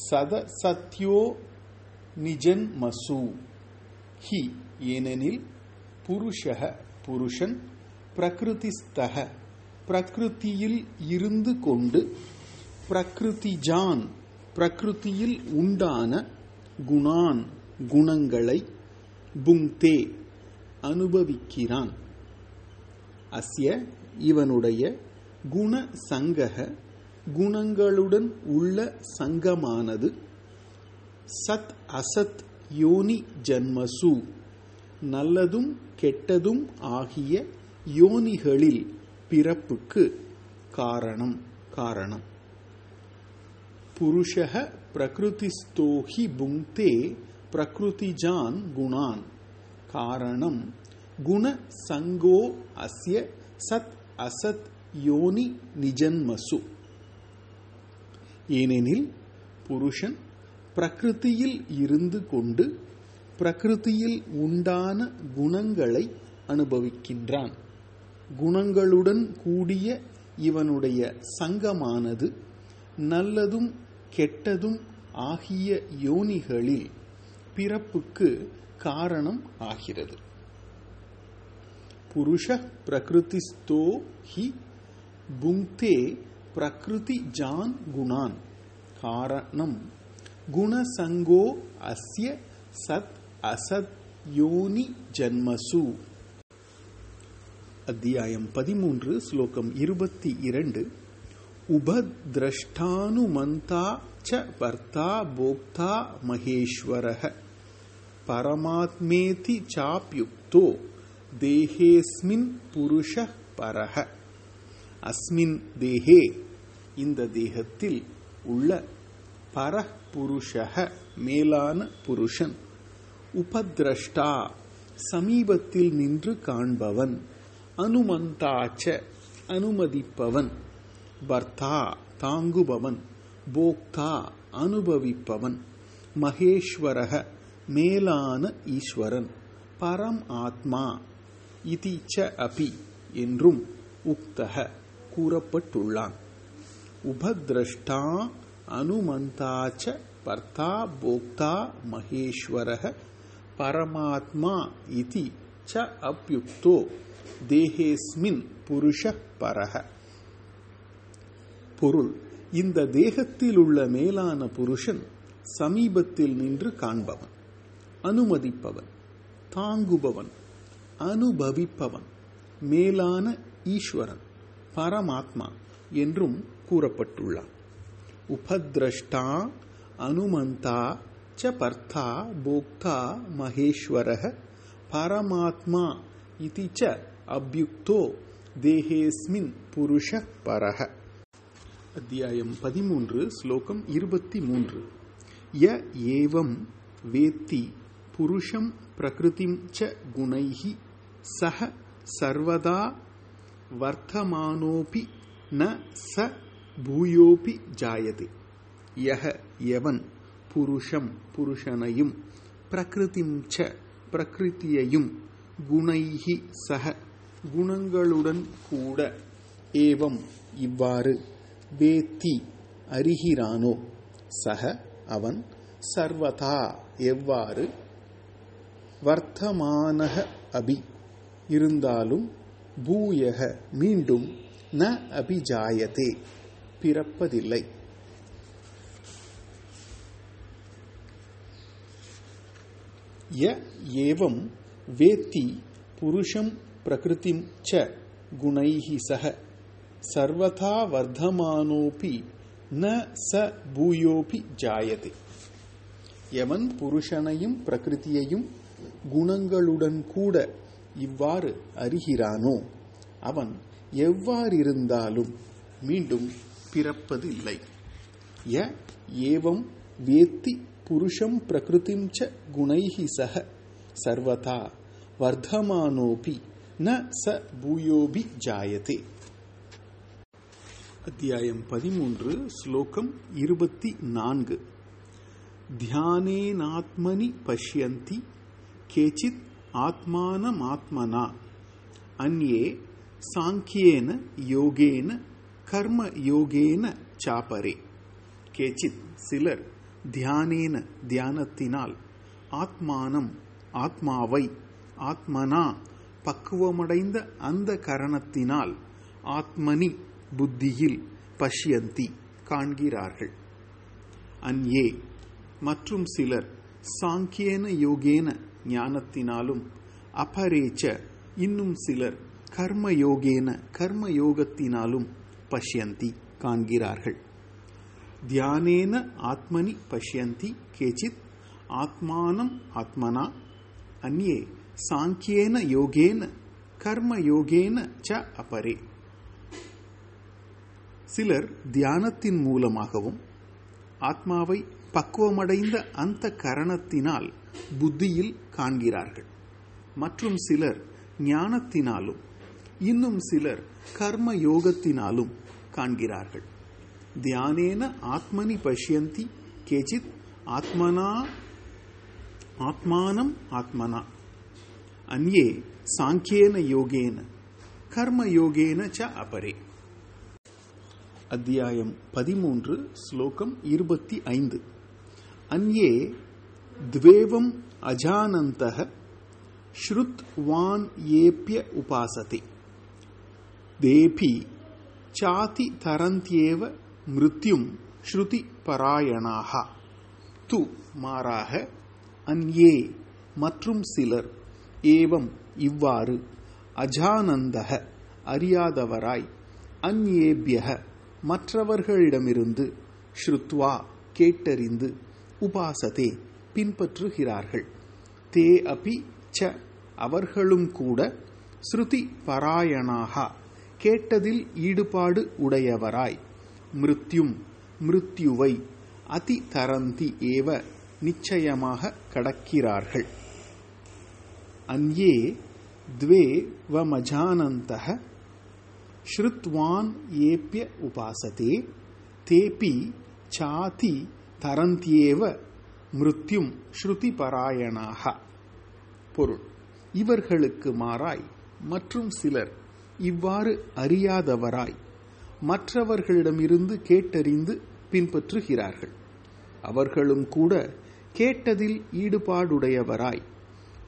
சத சத்யோ நிஜன்மசு ஹி ஏனெனில் புருஷः புருஷன் பிரகிருதிஸ்தக பிரகிருதியில் இருந்து கொண்டு பிரகிருதிஜான் பிரகிருதியில் உண்டான குணான் குணங்களை புங்தே அனுபவிக்கிறான் அஸ்ய இவனுடைய குண சங்கக குணங்களுடன் உள்ள சங்கமானது. சத் அசத் யோனி ஜன்மசு. நல்லதும் கெட்டதும் ஆகிய யோனிகளில் பிறப்புக்கு காரணம் காரணம். புருஷः பிரகிருதிஸ்தோஹி புங்க்தே பிரகிருதிஜான் குணான். காரணம் குண சங்கோ அஸ்ய சத் அசத் யோனி நிஜன்மசு. ஏனெனில் புருஷன் பிரகிருதியில் இருந்து கொண்டு பிரகிருதியில் உண்டான குணங்களை அனுபவிக்கின்றான். குணங்களுடன் கூடிய இவனுடைய சங்கமானது நல்லதும் கெட்டதும் ஆகிய யோனிகளில் பிறப்புக்கு காரணம் ஆகிறது. புருஷ பிரகிருதிஸ்தோ ஹி புங்க்தே பிரகிருதி ஜான் குணான் காரணம் குணசங்கோ அஸ்ய சத் அசத் யோனி ஜன்மசு அத்தியாயம் பதிமூன்று ஸ்லோகம் இருபத்தி இரண்டு உபதிரஷ்டானுமந்தா ச பர்த்தா போக்தா மகேஸ்வரः பரமாத்மேதி சாப்யுக்தோ தேகேஸ்மின் புருஷ பரஹ அஸ்மின் தேகே இந்த தேகத்தில் உள்ள பர புருஷக மேலான புருஷன் உபதிரஷ்டா சமீபத்தில் நின்று காண்பவன் அனுமந்தாச்ச அனுமதிப்பவன் பர்த்தா தாங்குபவன் போக்தா அனுபவிப்பவன் மகேஸ்வரக மேலான ஈஸ்வரன் பரம் ஆத்மா இதிச்ச அபி என்றும் உக்தக கூறப்பட்டுள்ளான். உபதிரஷ்டா அனுமந்தாச்ச பர்த்தா போக்தா மகேஸ்வரக பரமாத்மா இதி ச அப்யுக்தோ தேகேஸ்மின் புருஷ பரக பொருள் இந்த தேகத்தில் உள்ள மேலான புருஷன் சமீபத்தில் நின்று காண்பவன் அனுமதிப்பவன் தாங்குபவன் அனுபவிப்பவன் மேலான ஈஸ்வரன் பரமாத்மா என்றும் கூறப்பட்டுள்ளான் உபதிரஷ்டா அனுமந்தா ச பர்த்தா போக்தா மகேஸ்வர பரமாத்மா இது ச அபியுக்தோ தேகேஸ்மின் புருஷ பரக அத்தியாயம் பதிமூன்று ஸ்லோகம் இருபத்தி மூன்று। ய ஏவம் வேத்தி புருஷம் பிரகிருதிம் ச குணைஹி சக சர்வதா வர்த்தமானோபி ந ச பூயோபி ஜாயது யஹ எவன் புருஷம் புருஷனையும் பிரகிருதிம் ச பிரகிருதியையும் குணைஹி சக குணங்களுடன் கூட ஏவம் இவ்வாறு வேத்தி அறிகிறானோ சக அவன் சர்வதா எவ்வாறு வர்த்தமானக அபி இருந்தாலும் பூயக மீண்டும் ந அபிஜாயதே பிறப்பதில்லை. ய ஏவம் வேத்தி புருஷம் பிரகிருதிம் ச குணைஹி சக. சர்வதா வர்த்தமானோபி ந ச பூயோபி ஜாயதே. எவன் புருஷனையும் பிரகிருதியையும் குணங்களுடன் கூட இவ்வாறு அறிகிறானோ அவன் எவ்வாறிருந்தாலும் மீண்டும் பிறப்பது இல்லை ய ஏவம் வேத்தி புருஷம் பிரகிருதிம் ச குணைஹி சக. சர்வதா வர்த்தமானோபி ந ச பூயோபி ஜாயதே. அத்தியாயம் பதிமூன்று ஸ்லோகம் இருபத்தி நான்கு தியானேனாத்மனி பஷ்யந்தி கேச்சித் ஆத்மானமாத்மனா. அந்யே சாங்கியேன யோகேன கர்ம யோகேன சாப்பரே கேச்சித் சிலர் தியானேன தியானத்தினால் ஆத்மானம் ஆத்மாவை ஆத்மனா பக்குவமடைந்த அந்த கரணத்தினால் ஆத்மனி புத்தியில் பஷ்யந்தி காண்கிறார்கள். அன்யே மற்றும் சிலர் சாங்கியன யோகேன ஞானத்தினாலும் அபரேச்ச இன்னும் சிலர் கர்ம யோகேன பஷ்யந்தி காண்கிறார்கள் தியானேன ஆத்மனி பஷ்யந்தி கேச்சித் ஆத்மானம் ஆத்மனா அந்யே சாங்கியேன யோகேன கர்ம யோகேன ச அபரே சிலர் தியானத்தின் மூலமாகவும் ஆத்மாவை பக்குவமடைந்த அந்த கரணத்தினால் புத்தியில் காண்கிறார்கள். மற்றும் சிலர் ஞானத்தினாலும் இன்னும் சிலர் கர்ம யோகத்தினாலும் காண்கிறார்கள் தியானேன ஆத்மனி பஷ்யந்தி கேச்சித் ஆத்மனா ஆத்மானம் ஆத்மனா அந்யே சாங்கியேன யோகேன கர்ம யோகேன ச அபரே அத்தியாயம் பதிமூன்று ஸ்லோகம் இருபத்தி ஐந்து அந்யே द्वेवम् अजानन्तः श्रुत्वान् येऽप्य उपासते தேபி சாதி தரந்தியேவ மிருத்யும் ஸ்ருதி பராயணாக. து மாறாக அந்யே மற்றும் சிலர் ஏவம் இவ்வாறு அஜானந்தக அறியாதவராய் அந்யேபியக மற்றவர்களிடமிருந்து ஸ்ருத்வா கேட்டறிந்து உபாசதே பின்பற்றுகிறார்கள். தே அபி ச அவர்களும் கூட ஸ்ருதி பராயணாக. கேட்டதில் ஈடுபாடு உடையவராய் மிருத்யும் மிருத்யுவை அதி தரந்தி ஏவ நிச்சயமாக கடக்கிறார்கள் அந்யே द्वे वमजानन्तः श्रुत्वान् येऽप्य उपासते तेऽपि चाति தரந்தியேவ மிருத்யும் ஸ்ருதி பராயணாக பொருள் இவர்களுக்கு மாறாய் மற்றும் சிலர் இவ்வாறு அறியாதவராய் மற்றவர்களிடமிருந்து கேட்டறிந்து பின்பற்றுகிறார்கள். அவர்களும் கூட கேட்டதில் ஈடுபாடுடையவராய்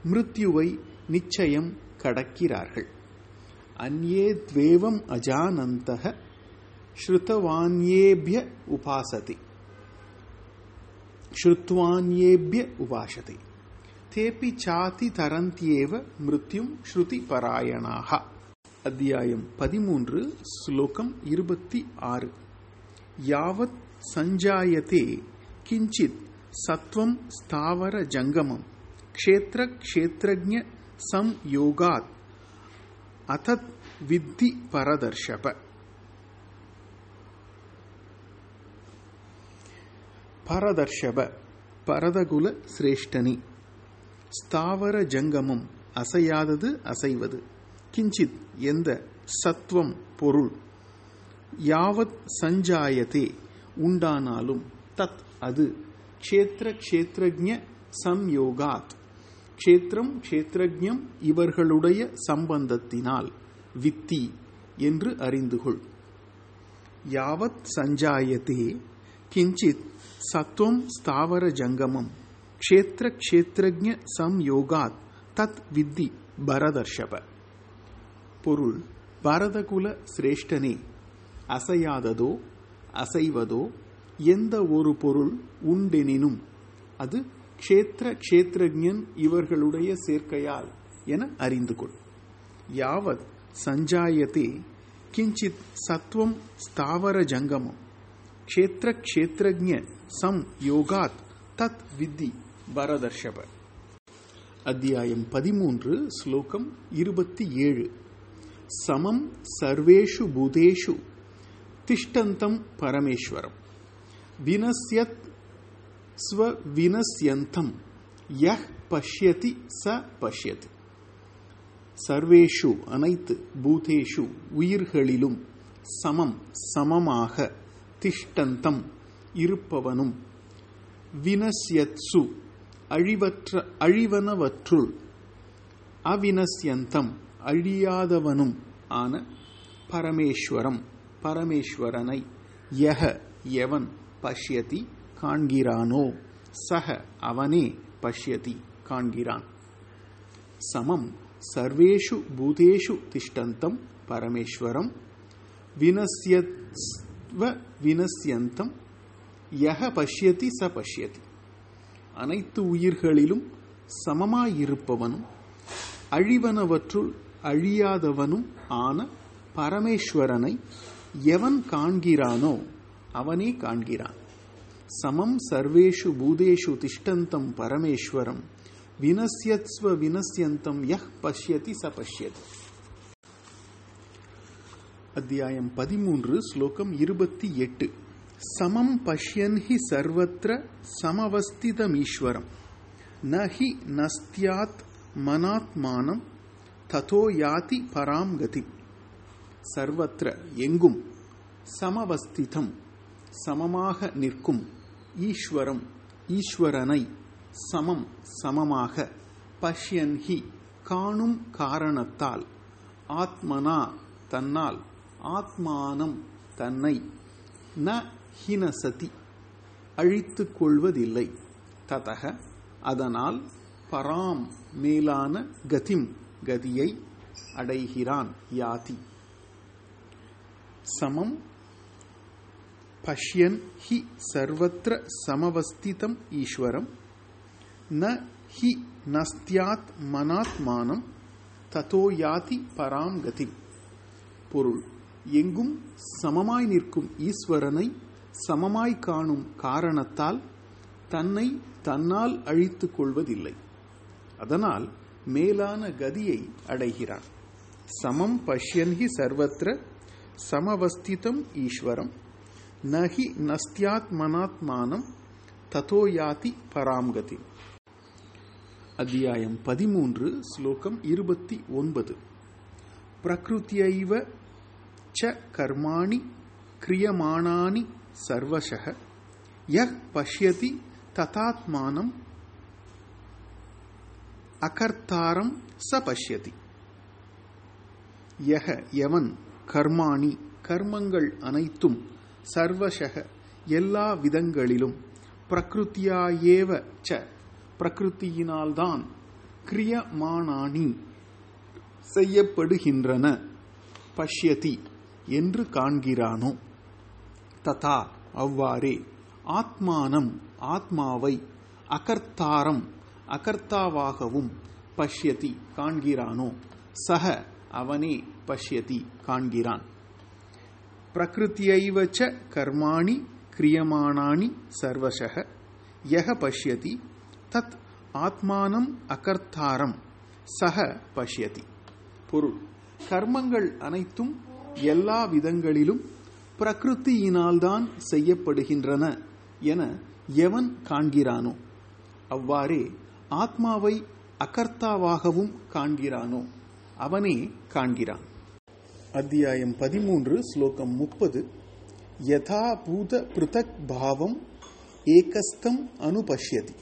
மிருத்யுவை நிச்சயம் கடக்கிறார்கள். அந்யே துவேவம் அஜானந்தக ஸ்ருத்தவான்யேபிய உபாசதி. ஸ்ருத்வான்யேபிய உபாசதி. தேபி சாதி தரந்தியேவ மிருத்யும் ஸ்ருதி பராயணாக அத்தியாயம் பதிமூன்று ஸ்லோகம் இருபத்தி ஆறு. யாவத் சஞ்சாயத்தே கிஞ்சித் சத்வம் ஸ்தாவர ஜங்கமம் க்ஷேத்திர க்ஷேத்திரஜ சம்யோகாத் அதத் வித்தி பரதர்ஷப. பரதர்ஷப பரதகுல சிரேஷ்டனி. ஸ்தாவர ஜங்கமம் அசையாதது அசைவது. கிஞ்சித் எந்த சத்துவம் பொருள்? யாவத் சஞ்சாயத்தே உண்டானாலும் தத் அது. க்ஷேத்திர க்ஷேத்திரஜ சம்யோகாத். க்ஷேத்திரம் க்ஷேத்திரஜம் இவர்களுடைய சம்பந்தத்தினால் வித்தி என்று அறிந்துகொள். யாவத் சஞ்சாயத்தே கிஞ்சித் சத்துவம் ஸ்தாவர ஜங்கமம். க்ஷேத்திர க்ஷேத்திரஜ சம்யோகாத் தத் வித்தி பரதர்ஷப. பொருள் பரதகுல சிரேஷ்டனே. அசையாததோ அசைவதோ எந்த ஒரு பொருள் உண்டெனினும் அது க்ஷேத்திர க்ஷேத்திரஜன் இவர்களுடைய சேர்க்கையால் என அறிந்து கொள். யாவத் சஞ்சாயத்தே கிஞ்சித் சத்வம் ஸ்தாவர ஜங்கமம். க்ஷேத்திர க்ஷேத்திரஜ சம் யோகாத் தத் வித்தி பரதர்ஷப அத்தியாயம் பதிமூன்று ஸ்லோகம் இருபத்தி ஏழு. சமம் சர்வேஷு பூதேஷு திஷ்டந்தம் பரமேஸ்வரம் வினஸ்யத் ஸ்வ வினஸ்யந்தம் யஹ் பஷ்யதி ச பஷ்யதி சர்வேஷு அனைத்து பூதேஷு உயிர்களிலும் சமம் சமமாக திஷ்டந்தம் இருப்பவனும் வினஸ்யத்சு அழிவற்ற அழிவனவற்றுள் அவினஸ்யந்தம் அழியாதவனும் ஆன பரமேஸ்வரம் பரமேஸ்வரனை யக எவன் பஷ்யதி காண்கிறானோ சக அவனே பஷ்யதி காண்கிறான். சமம் சர்வேஷு பூதேஷு திஷ்டந்தம் பரமேஸ்வரம் வினஸ்யத்வ வினஸ்யந்தம் யக பஷ்யதி ச பஷ்யதி. அனைத்து உயிர்களிலும் சமமாயிருப்பவனும் அழிவனவற்றுள் அழியாதவனும் ஆன பரமேஸ்வரனை எவன் காண்கிறானோ அவனே காண்கிறான். சமம் சர்வேஷு பூதேஷு திஷ்டந்தம் பரமேஸ்வரம் வினசியத்ஸ்வ வினசியந்தம் யஹ் பஷ்யதி ச பஷ்யதி. அத்தியாயம் பதிமூன்று ஸ்லோகம் இருபத்தி எட்டு. சமம் பஷ்யன் ஹி சர்வத்திர சமவஸ்திதமீஸ்வரம் ந ஹி நஸ்தியாத் மனாத்மானம் ததோ யாதி பராம் கதி. சர்வத்திர எங்கும் சமவஸ்திதம் சமமாக நிற்கும் ஈஸ்வரம் ஈஸ்வரனை சமம் சமமாக பஷ்யன் ஹி காணும் காரணத்தால் ஆத்மனா தன்னால் ஆத்மானம் தன்னை ந ஹினசதி அழித்து கொள்வதில்லை. ததக அதனால் பராம் மேலான கதிம் கதியை அடைகிறான் யாதி. சமம் பஷ்யன் ஹி சர்வத்திர சமவஸ்திதம் ஈஸ்வரம். ந ஹி நஸ்தியாத் மனாத்மானம் ததோ யாதி பராம் கதி பொருள் எங்கும் சமமாய் நிற்கும் ஈஸ்வரனை சமமாய் காணும் காரணத்தால் தன்னை தன்னால் அழித்துக் கொள்வதில்லை. அதனால் மேலான கதியை அடைகிறான். சமம் பஷ்யன் ஹி சர்வத்திர சமவஸ்திதம் ஈஸ்வரம். நகி நஸ்தியாத்மனாத்மானம் ததோ யாதி பராம்கதி. அத்தியாயம் பதிமூன்று ஸ்லோகம் இருபத்தி ஒன்பது. பிரகிருத்தியைவ ச கர்மாணி கிரியமானானி சர்வசக யக் பஷ்யதி ததாத்மானம் அகர்த்தாரம் ச பஷ்யதி யக யவன் கர்மாணி கர்மங்கள் அனைத்தும் சர்வசக எல்லா விதங்களிலும் பிரகிருத்தியாயேவ ச பிரகிருத்தியினால்தான் கிரியமானானி செய்யப்படுகின்றன. பஷ்யதி என்று காண்கிறானோ? ததா அவ்வாறே. ஆத்மானம் ஆத்மாவை அகர்த்தாரம் அகர்த்தாவாகவும் பஷ்யதி காண்கிறானோ? சக அவனே பஷ்யதி காண்கிறான். பிரகிருத்தியைவச்ச ச கர்மாணி கிரியமானானி சர்வசக யக பஷ்யதி தத் ஆத்மானம் அகர்த்தாரம் சக பஷ்யதி. பொருள் கர்மங்கள் அனைத்தும் எல்லா விதங்களிலும் பிரகிருத்தியினால்தான் செய்யப்படுகின்றன என எவன் காண்கிறானோ? அவ்வாறே ஆத்மாவை அகர்த்தாவாகவும் காண்கிறானோ அவனே காண்கிறான். அத்தியாயம் பதிமூன்று ஸ்லோகம் முப்பது. யதா பூத பிருத்தக் பாவம் ஏகஸ்தம் அனுபஷ்யதி.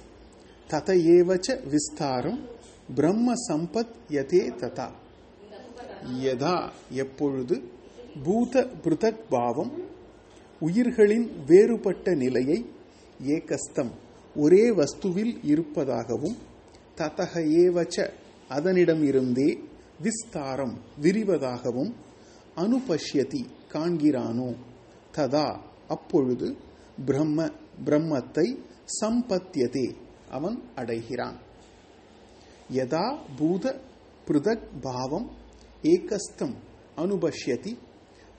தத ஏவச்ச விஸ்தாரம் பிரம்ம சம்பத் யதே ததா. யதா எப்பொழுது பூத பிருதக் பாவம் உயிர்களின் வேறுபட்ட நிலையை ஏகஸ்தம் ஒரே வஸ்துவில் இருப்பதாகவும் ததக ஏவச்ச அதனிடமிருந்தே விஸ்தாரம் விரிவதாகவும் அனுபஷ்யதி காண்கிறானோ? ததா அப்பொழுது பிரம்ம பிரம்மத்தை சம்பத்தியதே அவன் அடைகிறான். யதா பூத பிருதக் பாவம் ஏகஸ்தம் அனுபஷ்யதி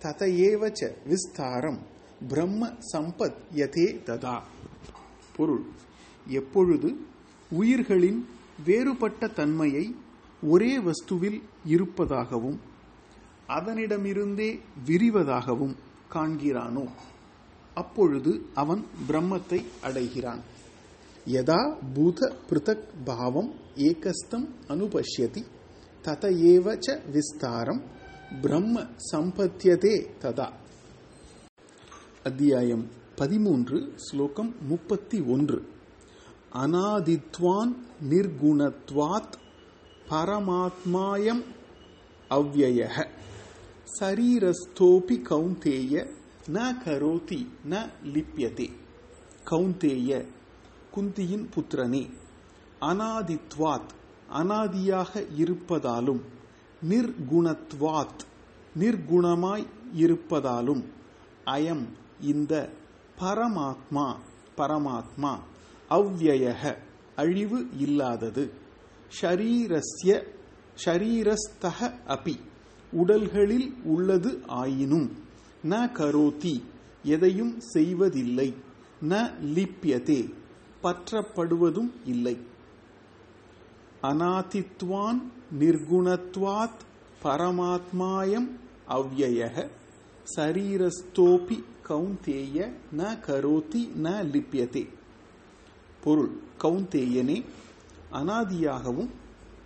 ததையேவச்ச விஸ்தாரம் பிரம்ம சம்பத் யதே ததா. பொருள். எப்பொழுது உயிர்களின் வேறுபட்ட தன்மையை ஒரே வஸ்துவில் இருப்பதாகவும் அதனிடமிருந்தே விரிவதாகவும் காண்கிறானோ? அப்பொழுது அவன் பிரம்மத்தை அடைகிறான். யதா பூத பிருதக் பாவம் ஏகஸ்தம் அனுபஷ்யதி தத ஏவச்ச விஸ்தாரம் பிரம்ம சம்பத்தியதே ததா. அத்தியாயம் பதிமூன்று ஸ்லோகம் முப்பத்தி ஒன்று. அநாதித்வான் நிர்குணத்வாத் பரமாத்மாயம் அவ்வய சரீரஸ்தோபி கௌந்தேய ந கரோதி ந லிப்யதே. கௌந்தேய குந்தியின் புத்திரனே. அனாதித்வாத் அனாதியாக இருப்பதாலும் நிர்குணத்வாத் நிர்குணமாய் இருப்பதாலும் அயம் இந்த பரமாத்மா பரமாத்மா அவ்வய அழிவு இல்லாதது. ஷரீரஸ்ய ஷரீரஸ்தக அபி. உடல்களில் உள்ளது ஆயினும் ந கரோதி எதையும் செய்வதில்லை. ந லிப்யதே பற்றப்படுவதும் இல்லை. அநாதித்வான் நிர்குணத்வாத் பரமாத்மாயம் அவ்வய சரீரஸ்தோபி கௌந்தேய ந கரோதி ந லிப்யதே. பொருள் கௌந்தேயனே அனாதியாகவும்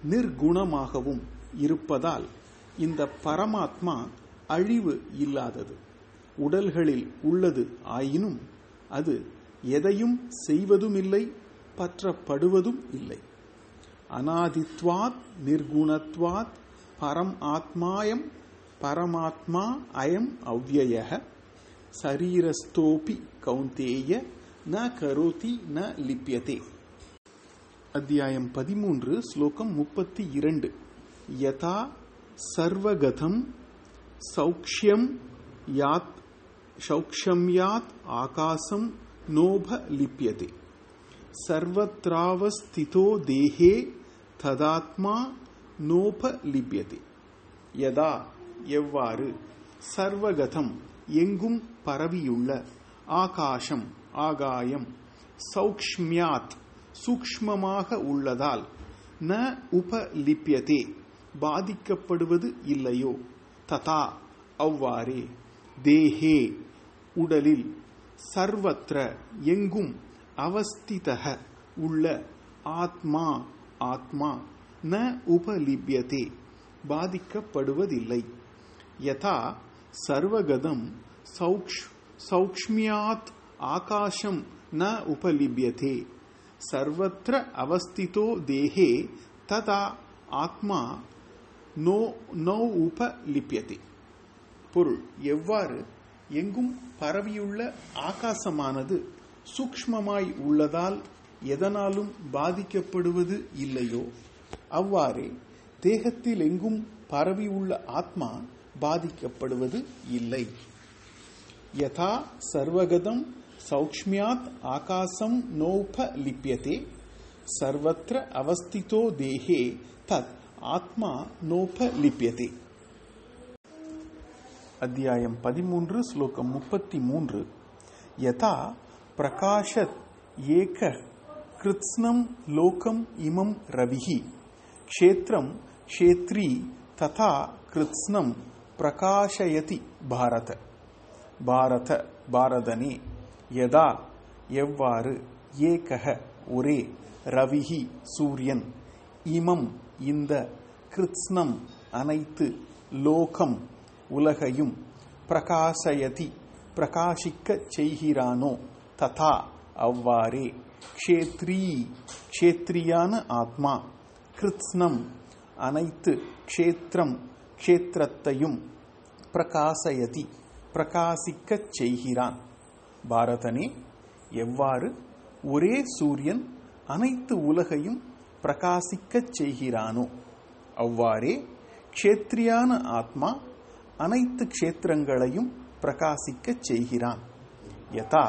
நிர்குணமாகவும் இருப்பதால் இந்த பரமாத்மா அழிவு இல்லாதது. உடல்களில் உள்ளது ஆயினும் அது எதையும் செய்வதுமில்லை பற்றப்படுவதும் இல்லை. அனாதித்வாத் நிர்குணத்வாத் பரம் ஆத்மாயம் பரமாத்மா அயம் அவ்வய சரீரஸ்தோபி கௌந்தேய ந கரோதி ந லிப்யதே அத்தியாயம் பதிமூன்று ஸ்லோகம் முப்பத்தி இரண்டு யதா சர்வகதம் சௌக்ஷியம் யாத் சௌக்ஷம்யாத் ஆகாசம் நோப லிப்யதே சர்வத்ராவஸ்திதோ தேஹே ததாத்மா நோப லிப்யதே யதா எவ்வாறு? சர்வகதம் எங்கும் பரவியுள்ள ஆகாசம் ஆகாயம் சௌக்ஷ்மியாத் சூக்ஷ்மமாக உள்ளதால் ந உபலிப்யதே பாதிக்கப்படுவது இல்லையோ? ததா அவ்வாறே. தேஹே உடலில் சர்வத்திர எங்கும் அவஸ்திதக உள்ள ஆத்மா ஆத்மா ந உபலிப்யதே பாதிக்கப்படுவதில்லை. யதா சர்வகதம் சௌக்ஷ்மியாத் ஆகாசம் ந உபலிப்யதே. சர்வத்திர அவஸ்திதோ தேஹே ததா ஆத்மா நோ நோ உபலிப்யதே. பொருள் எவ்வாறு? எங்கும் பரவியுள்ள ஆகாசமானது சூக்ஷ்மமாய் உள்ளதால் எதனாலும் பாதிக்கப்படுவது இல்லையோ? அவ்வாறே தேகத்தில் எங்கும் பரவியுள்ள ஆத்மா பாதிக்கப்படுவது இல்லை. யதா சர்வகதம் சௌக்ஷ்மியாத் ஆகாசம் நோப லிப்யதே சர்வத்திர அவஸ்திதோ தேஹே தத் ஆத்மா நோப லிப்யதே அத்தியாயம் பதிமூன்று ஸ்லோகம் முப்பத்தி மூன்று யதா பிரகாஷத் ஏக கிருத்ஸ்னம் லோகம் இமம் ரவிஹி க்ஷேத்திரம் க்ஷேத்ரி ததா கிருத்ஸ்னம் பிரகாஷயதி பாரத பாரத பாரதனே யதா எவ்வாறு? ஏகக ஒரே ரவிஹி சூரியன். இமம் இந்த கிருத்ஸ்னம் அனைத்து லோகம் உலகையும் பிரகாசயதி பிரகாசிக்கச் செய்கிறானோ? ததா அவ்வாறே. க்ஷேத்ரீ க்ஷேத்ரியான ஆத்மா. கிருத்ஸ்னம் அனைத்து க்ஷேத்திரம் க்ஷேத்திரத்தையும் பிரகாசயதி பிரகாசிக்கச் செய்கிறான். பாரதனே எவ்வாறு ஒரே சூரியன் அனைத்து உலகையும் பிரகாசிக்கச் செய்கிறானோ அவ்வாறே க்ஷேத்ரியான ஆத்மா அனைத்து க்ஷேத்திரங்களையும் பிரகாசிக்கச் செய்கிறான். யதா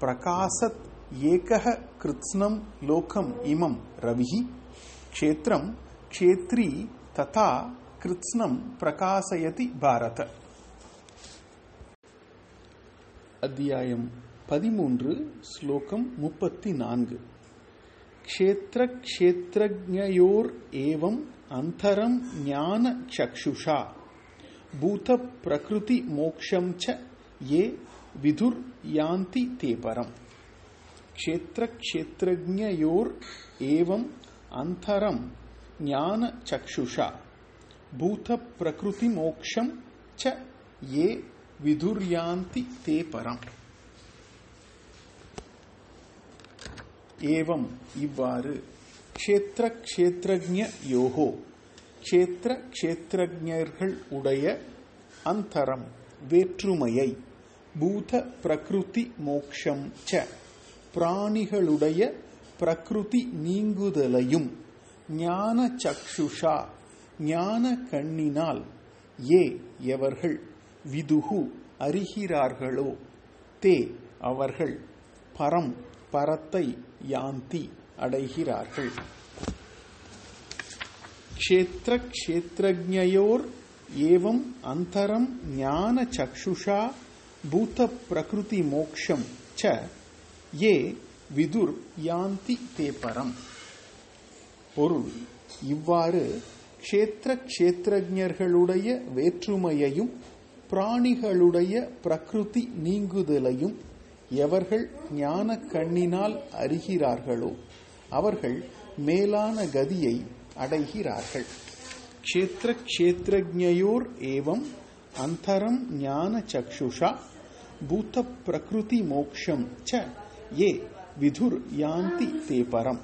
பிரகாசத் ஏகக கிருத்ஸ்னம் லோகம் இமம் ரவிஹி க்ஷேத்திரம் க்ஷேத்ரி ததா கிருத்ஸ்னம் பிரகாசயதி பாரத. அத்தியாயம் பதிமூன்று ஸ்லோகம் முப்பத்தி நான்கு க்ஷேத்திர க்ஷேத்திரஜயோர் ஏவம் அந்தரம் ஞான சக்ஷுஷா. பூத பிரகிருதி மோக்ஷம் ச ஏ விதுர் யாந்தி தேபரம். க்ஷேத்திர க்ஷேத்திரஜயோர் ஏவம் அந்தரம் ஞான சக்ஷுஷா. பூத பிரகிருதி மோக்ஷம் ச ஏ விதுர்யாந்தி தே பரம் ஏவம் இவ்வாறு க்ஷேத்திர க்ஷேத்திரஜ யோகோ க்ஷேத்திர க்ஷேத்திரஜர்கள் உடைய அந்தரம் வேற்றுமையை பூத பிரகிருதி மோக்ஷம் ச பிராணிகளுடைய பிரகிருதி நீங்குதலையும் ஞான சக்ஷுஷா ஞான கண்ணினால் ஏ எவர்கள் விதுகு அறிகிறார்களோ தே அவர்கள் பரம் பரத்தை யாந்தி அடைகிறார்கள். க்ஷேத்திர க்ஷேத்திரஜயோர் ஏவம் அந்தரம் ஞான சக்ஷுஷா பூத பிரகிருதி மோக்ஷம் ச. ஏ விதுர் யாந்தி தே பரம். பொருள் இவ்வாறு க்ஷேத்திர க்ஷேத்திரஜர்களுடைய வேற்றுமையையும் பிராணிகளுடைய பிரகிருதி நீங்குதலையும் எவர்கள் ஞான கண்ணினால் அறிகிறார்களோ அவர்கள் மேலான கதியை அடைகிறார்கள். க்ஷேத்திர க்ஷேத்திரஜயோர் ஏவம் அந்தரம் ஞான சக்ஷுஷா பூத்த பிரகிருதி மோக்ஷம் ச ஏ விதுர் யாந்தி தே பரம்.